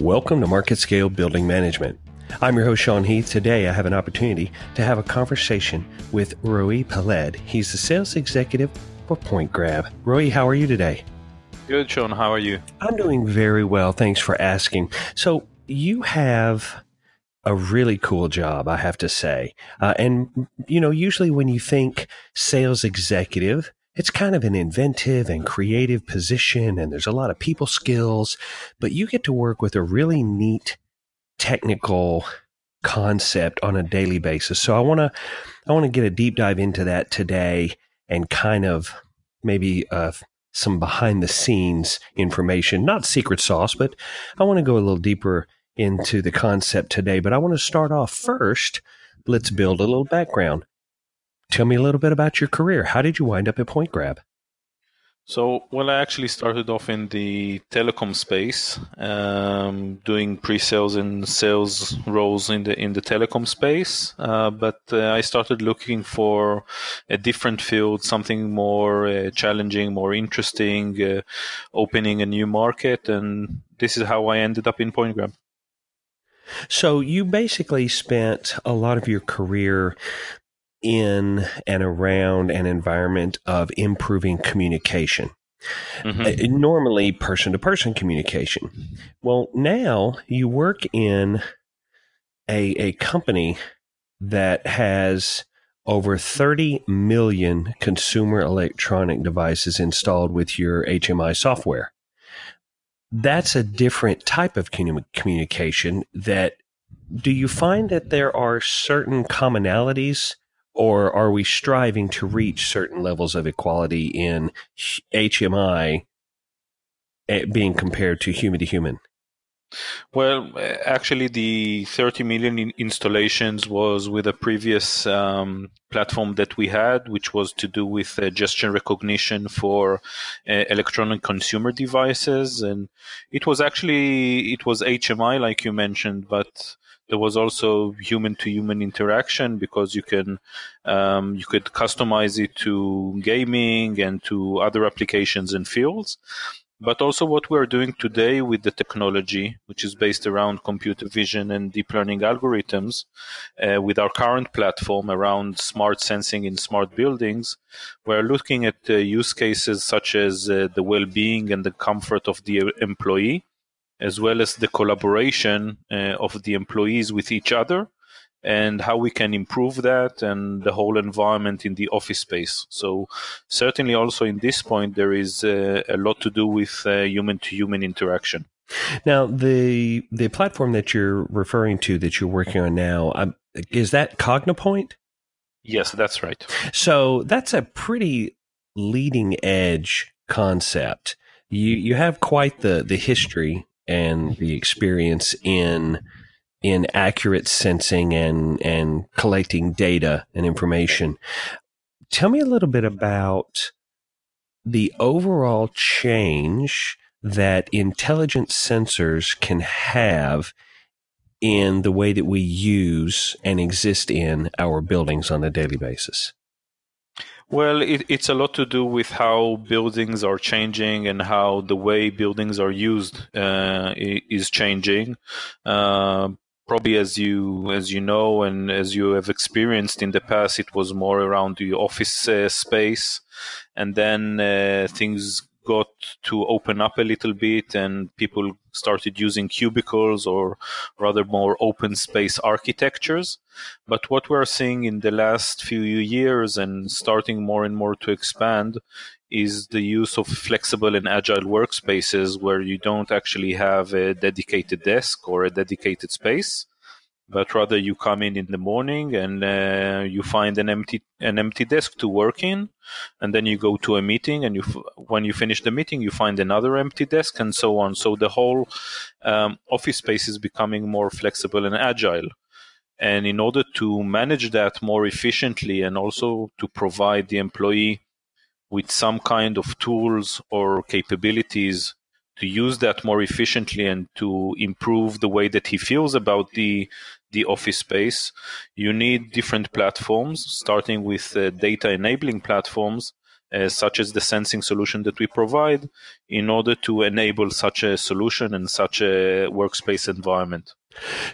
Welcome to MarketScale Building Management. I'm your host, Sean Heath. Today, I have an opportunity to have a conversation with Roei Peled. He's the sales executive for PointGrab. Roei, how are you today? Good, Sean. How are you? I'm doing very well. Thanks for asking. So, you have a really cool job, I have to say. Uh, and, you know, usually when you think sales executive, it's kind of an inventive and creative position, and there's a lot of people skills, but you get to work with a really neat technical concept on a daily basis. So I want to I want to get a deep dive into that today and kind of maybe uh, some behind the scenes information, not secret sauce, but I want to go a little deeper into the concept today. But I want to start off first. Let's build a little background. Tell me a little bit about your career. How did you wind up at PointGrab? So, well, I actually started off in the telecom space, um, doing pre-sales and sales roles in the in the telecom space. Uh, but uh, I started looking for a different field, something more uh, challenging, more interesting, uh, opening a new market, and this is how I ended up in PointGrab. So you basically spent a lot of your career in and around an environment of improving communication. Mm-hmm. Uh, normally, person to person communication. Well, now you work in a, a company that has over 30 million consumer electronic devices installed with your HMI software. That's a different type of communication that do you find that there are certain commonalities or are we striving to reach certain levels of equality in HMI eh, being compared to human to human? Well, actually, the 30 million installations was with a previous um, platform that we had, which was to do with uh, gesture recognition for uh, electronic consumer devices, and it was actually it was HMI, like you mentioned, but there was also human to human interaction because you can um, you could customize it to gaming and to other applications and fields but also what we're doing today with the technology which is based around computer vision and deep learning algorithms uh, with our current platform around smart sensing in smart buildings we're looking at uh, use cases such as uh, the well-being and the comfort of the employee as well as the collaboration uh, of the employees with each other and how we can improve that and the whole environment in the office space. So certainly also in this point there is uh, a lot to do with human to human interaction. Now the the platform that you're referring to that you're working on now um, is that Cognipoint? Yes, that's right. So that's a pretty leading edge concept. You you have quite the the history and the experience in in accurate sensing and and collecting data and information. Tell me a little bit about the overall change that intelligent sensors can have in the way that we use and exist in our buildings on a daily basis. Well, it, it's a lot to do with how buildings are changing and how the way buildings are used uh, is changing. Uh, probably as you as you know and as you have experienced in the past, it was more around the office uh, space, and then uh, things got to open up a little bit and people started using cubicles or rather more open space architectures. But what we're seeing in the last few years and starting more and more to expand is the use of flexible and agile workspaces where you don't actually have a dedicated desk or a dedicated space but rather you come in in the morning and uh, you find an empty an empty desk to work in and then you go to a meeting and you when you finish the meeting you find another empty desk and so on. So the whole um, office space is becoming more flexible and agile. And in order to manage that more efficiently and also to provide the employee with some kind of tools or capabilities to use that more efficiently and to improve the way that he feels about the the office space, you need different platforms, starting with uh, data enabling platforms uh, such as the sensing solution that we provide, in order to enable such a solution and such a workspace environment.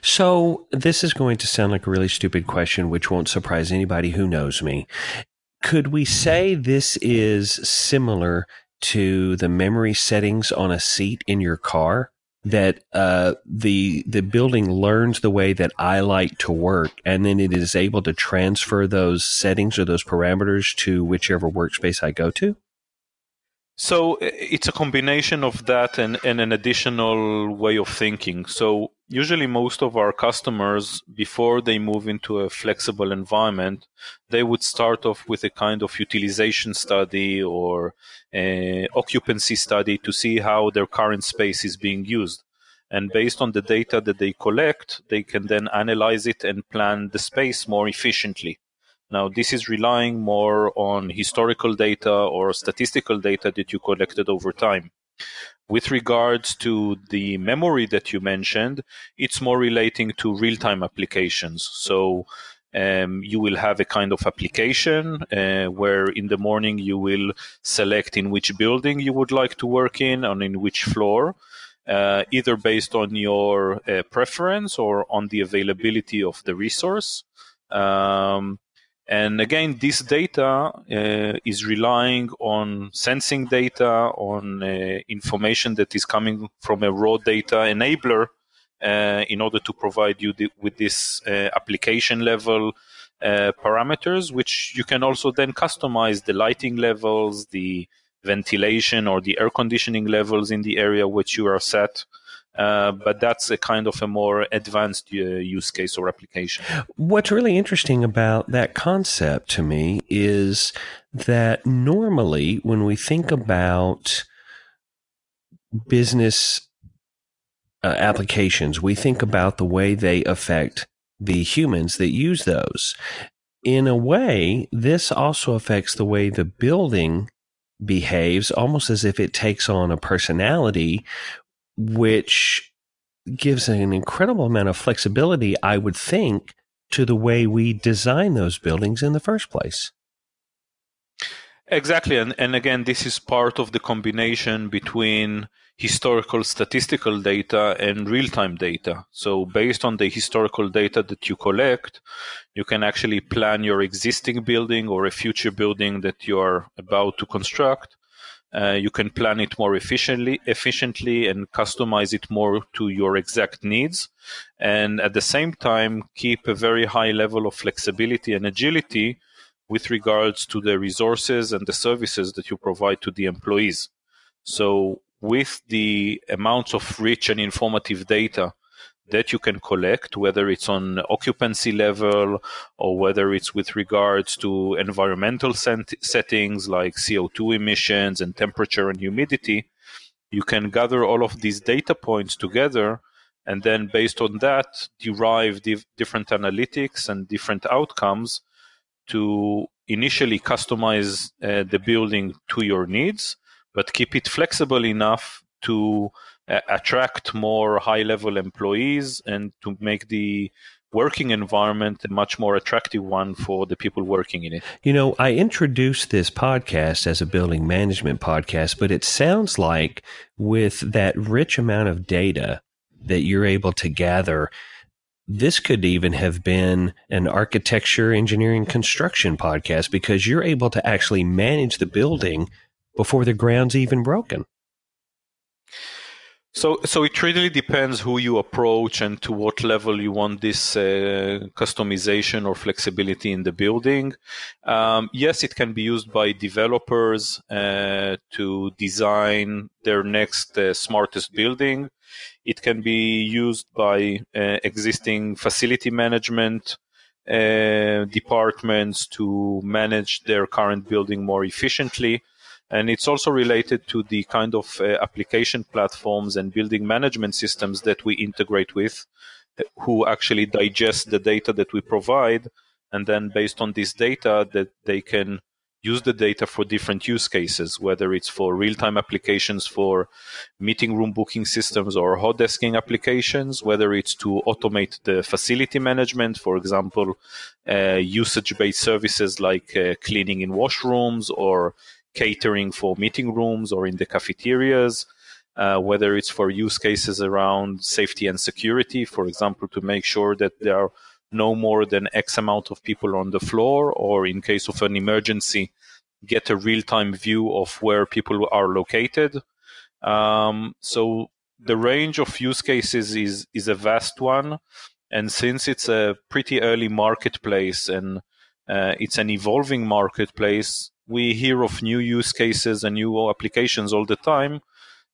So, this is going to sound like a really stupid question, which won't surprise anybody who knows me. Could we say this is similar to the memory settings on a seat in your car? That uh, the the building learns the way that I like to work, and then it is able to transfer those settings or those parameters to whichever workspace I go to. So it's a combination of that and, and an additional way of thinking. So usually most of our customers, before they move into a flexible environment, they would start off with a kind of utilization study or occupancy study to see how their current space is being used. And based on the data that they collect, they can then analyze it and plan the space more efficiently. Now, this is relying more on historical data or statistical data that you collected over time. With regards to the memory that you mentioned, it's more relating to real time applications. So, um, you will have a kind of application uh, where in the morning you will select in which building you would like to work in and in which floor. Uh, either based on your uh, preference or on the availability of the resource. Um, and again, this data uh, is relying on sensing data, on uh, information that is coming from a raw data enabler uh, in order to provide you the, with this uh, application level uh, parameters, which you can also then customize the lighting levels, the ventilation or the air conditioning levels in the area which you are set. Uh, but that's a kind of a more advanced uh, use case or application. What's really interesting about that concept to me is that normally when we think about business uh, applications, we think about the way they affect the humans that use those. In a way, this also affects the way the building behaves, almost as if it takes on a personality which gives an incredible amount of flexibility, I would think, to the way we design those buildings in the first place. Exactly. And, and again, this is part of the combination between historical statistical data and real time data. So, based on the historical data that you collect, you can actually plan your existing building or a future building that you are about to construct Uh, you can plan it more efficiently, efficiently and customize it more to your exact needs. And at the same time, keep a very high level of flexibility and agility with regards to the resources and the services that you provide to the employees. So with the amounts of rich and informative data that you can collect, whether it's on occupancy level or whether it's with regards to environmental set- settings like CO2 emissions and temperature and humidity. You can gather all of these data points together and then based on that derive div- different analytics and different outcomes to initially customize uh, the building to your needs but keep it flexible enough to attract more high level employees and to make the working environment a much more attractive one for the people working in it. You know, I introduced this podcast as a building management podcast, but it sounds like with that rich amount of data that you're able to gather, this could even have been an architecture, engineering, construction podcast because you're able to actually manage the building before the ground's even broken. So, so it really depends who you approach and to what level you want this uh, customization or flexibility in the building. Um, yes, it can be used by developers uh, to design their next uh, smartest building. It can be used by uh, existing facility management uh, departments to manage their current building more efficiently. And it's also related to the kind of uh, application platforms and building management systems that we integrate with, who actually digest the data that we provide. And then based on this data that they can use the data for different use cases, whether it's for real-time applications for meeting room booking systems or hot desking applications, whether it's to automate the facility management, for example, uh, usage-based services like uh, cleaning in washrooms or catering for meeting rooms or in the cafeterias. Uh, whether it's for use cases around safety and security, for example, to make sure that there are no more than X amount of people on the floor, or in case of an emergency, get a real time view of where people are located. Um, so the range of use cases is, is a vast one. And since it's a pretty early marketplace and uh, it's an evolving marketplace, we hear of new use cases and new applications all the time.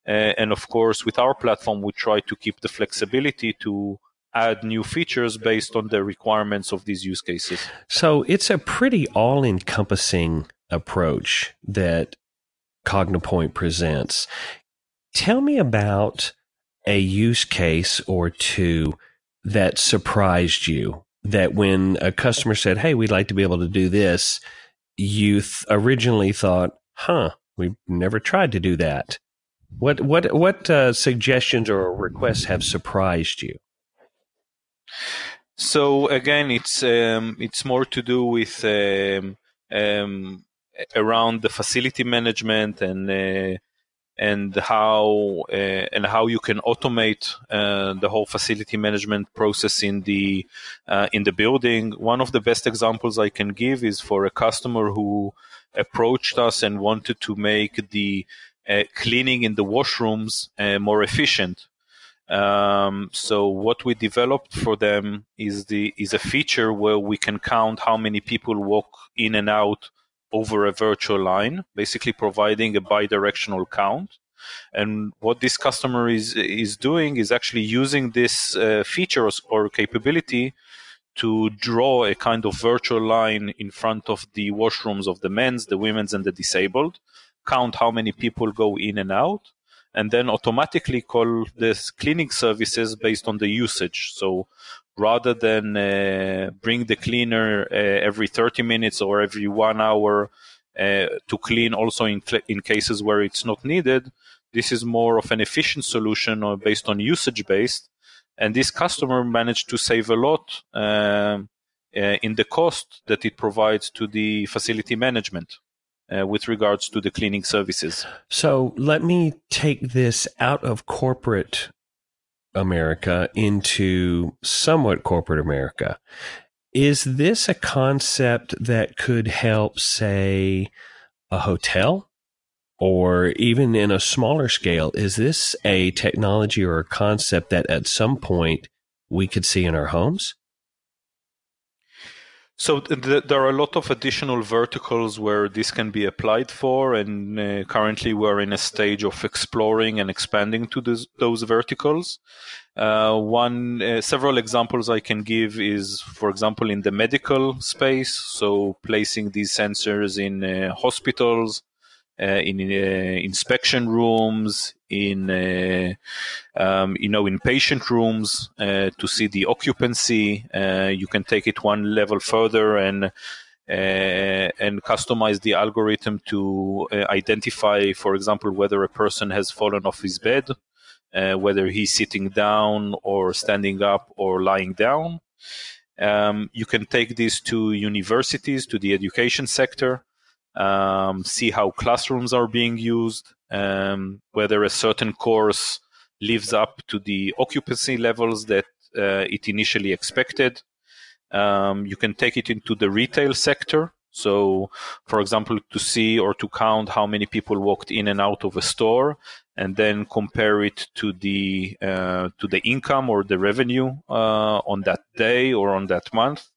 Uh, and of course, with our platform, we try to keep the flexibility to add new features based on the requirements of these use cases. So it's a pretty all encompassing approach that Cognipoint presents. Tell me about a use case or two that surprised you that when a customer said, Hey, we'd like to be able to do this, you th- originally thought, huh, we've never tried to do that. What, what, what uh, suggestions or requests have surprised you? So again, it's um, it's more to do with um, um, around the facility management and uh, and how uh, and how you can automate uh, the whole facility management process in the uh, in the building. One of the best examples I can give is for a customer who approached us and wanted to make the uh, cleaning in the washrooms uh, more efficient. Um, so what we developed for them is the is a feature where we can count how many people walk in and out over a virtual line, basically providing a bidirectional count. And what this customer is is doing is actually using this uh, feature or capability to draw a kind of virtual line in front of the washrooms of the men's, the women's, and the disabled, count how many people go in and out, and then automatically call this cleaning services based on the usage. So rather than uh, bring the cleaner uh, every 30 minutes or every one hour uh, to clean also in, in cases where it's not needed, this is more of an efficient solution or based on usage based. And this customer managed to save a lot um, uh, in the cost that it provides to the facility management. Uh, with regards to the cleaning services. So let me take this out of corporate America into somewhat corporate America. Is this a concept that could help, say, a hotel? Or even in a smaller scale, is this a technology or a concept that at some point we could see in our homes? So th- there are a lot of additional verticals where this can be applied for, and uh, currently we're in a stage of exploring and expanding to this, those verticals. Uh, one, uh, several examples I can give is, for example, in the medical space. So placing these sensors in uh, hospitals, in uh, inspection rooms, in uh, um, you know in patient rooms to see the occupancy. you can take it one level further and uh, and customize the algorithm to uh, identify, for example, whether a person has fallen off his bed, uh, whether he's sitting down or standing up or lying down. Um, you can take this to universities, to the education sector, um, see how classrooms are being used, um, whether a certain course lives up to the occupancy levels that uh, it initially expected. Um, you can take it into the retail sector. So, for example, to see or to count how many people walked in and out of a store, and then compare it to the uh, to the income or the revenue uh, on that day or on that month.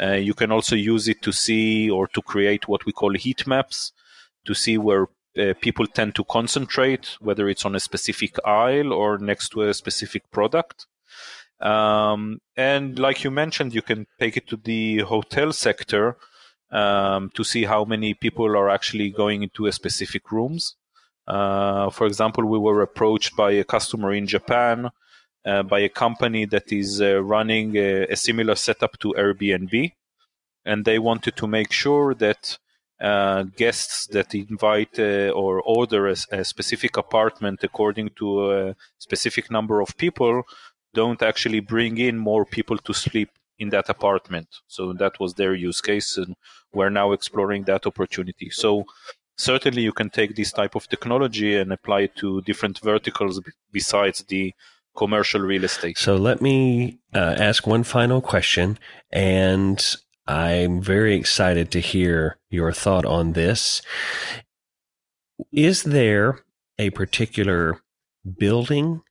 Uh, you can also use it to see or to create what we call heat maps to see where uh, people tend to concentrate, whether it's on a specific aisle or next to a specific product. Um, and like you mentioned, you can take it to the hotel sector um, to see how many people are actually going into a specific rooms. Uh, for example, we were approached by a customer in Japan uh, by a company that is uh, running a, a, similar setup to Airbnb, and they wanted to make sure that uh, guests that invite or order a, a, specific apartment according to a specific number of people don't actually bring in more people to sleep in that apartment. So that was their use case, and we're now exploring that opportunity. So certainly you can take this type of technology and apply it to different verticals besides the commercial real estate. So let me uh, ask one final question, and I'm very excited to hear your thought on this. Is there a particular building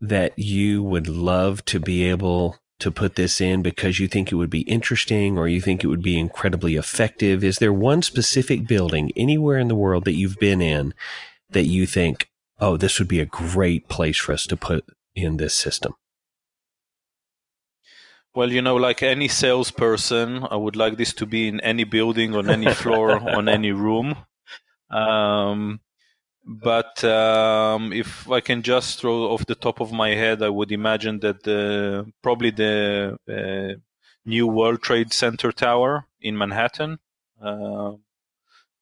that you would love to be able to put this in because you think it would be interesting or you think it would be incredibly effective? Is there one specific building anywhere in the world that you've been in that you think, oh, this would be a great place for us to put in this system? Well, you know, like any salesperson, I would like this to be in any building, on any floor, on any room. Um, but um, if I can just throw off the top of my head, I would imagine that the, probably the uh, new World Trade Center tower in Manhattan uh,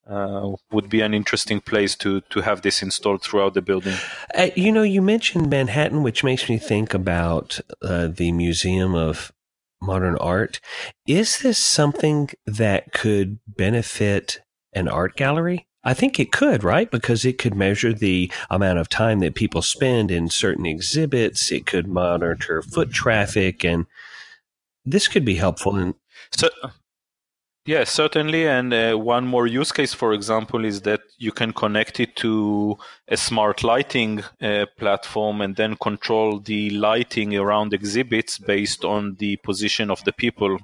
uh, would be an interesting place to to have this installed throughout the building. Uh, you know, you mentioned Manhattan, which makes me think about uh, the Museum of Modern Art. Is this something that could benefit an art gallery? I think it could, right? Because it could measure the amount of time that people spend in certain exhibits. It could monitor foot traffic, and this could be helpful. In- so, yeah, certainly. And uh, one more use case, for example, is that you can connect it to a smart lighting uh, platform and then control the lighting around exhibits based on the position of the people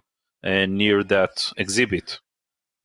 uh, near that exhibit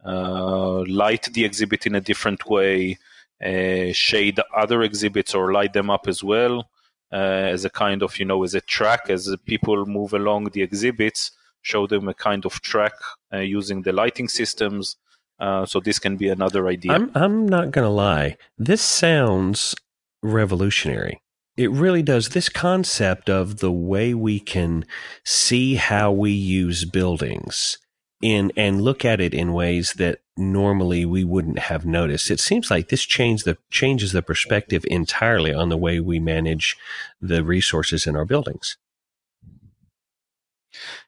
uh, light the exhibit in a different way, uh, shade other exhibits or light them up as well uh, as a kind of, you know, as a track as people move along the exhibits, show them a kind of track uh, using the lighting systems. Uh, so this can be another idea. I'm, I'm not going to lie. This sounds revolutionary. It really does. This concept of the way we can see how we use buildings in and look at it in ways that normally we wouldn't have noticed. It seems like this change the changes the perspective entirely on the way we manage the resources in our buildings.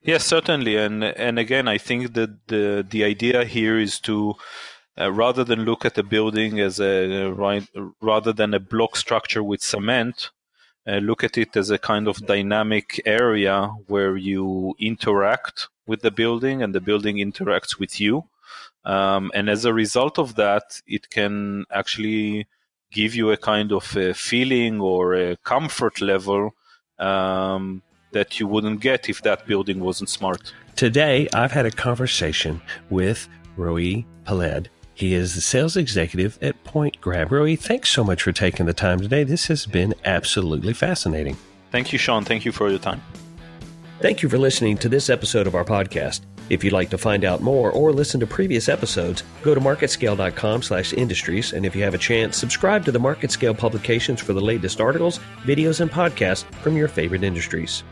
Yes, certainly, and and again, I think that the the idea here is to uh, rather than look at the building as a right, rather than a block structure with cement, uh, look at it as a kind of dynamic area where you interact with the building and the building interacts with you. Um, and as a result of that, it can actually give you a kind of a feeling or a comfort level um, that you wouldn't get if that building wasn't smart. Today, I've had a conversation with Roei Peled. He is the sales executive at Point Grab. Roei, thanks so much for taking the time today. This has been absolutely fascinating. Thank you, Sean. Thank you for your time. Thank you for listening to this episode of our podcast. If you'd like to find out more or listen to previous episodes, go to marketscale.com slash industries. And if you have a chance, subscribe to the MarketScale publications for the latest articles, videos, and podcasts from your favorite industries.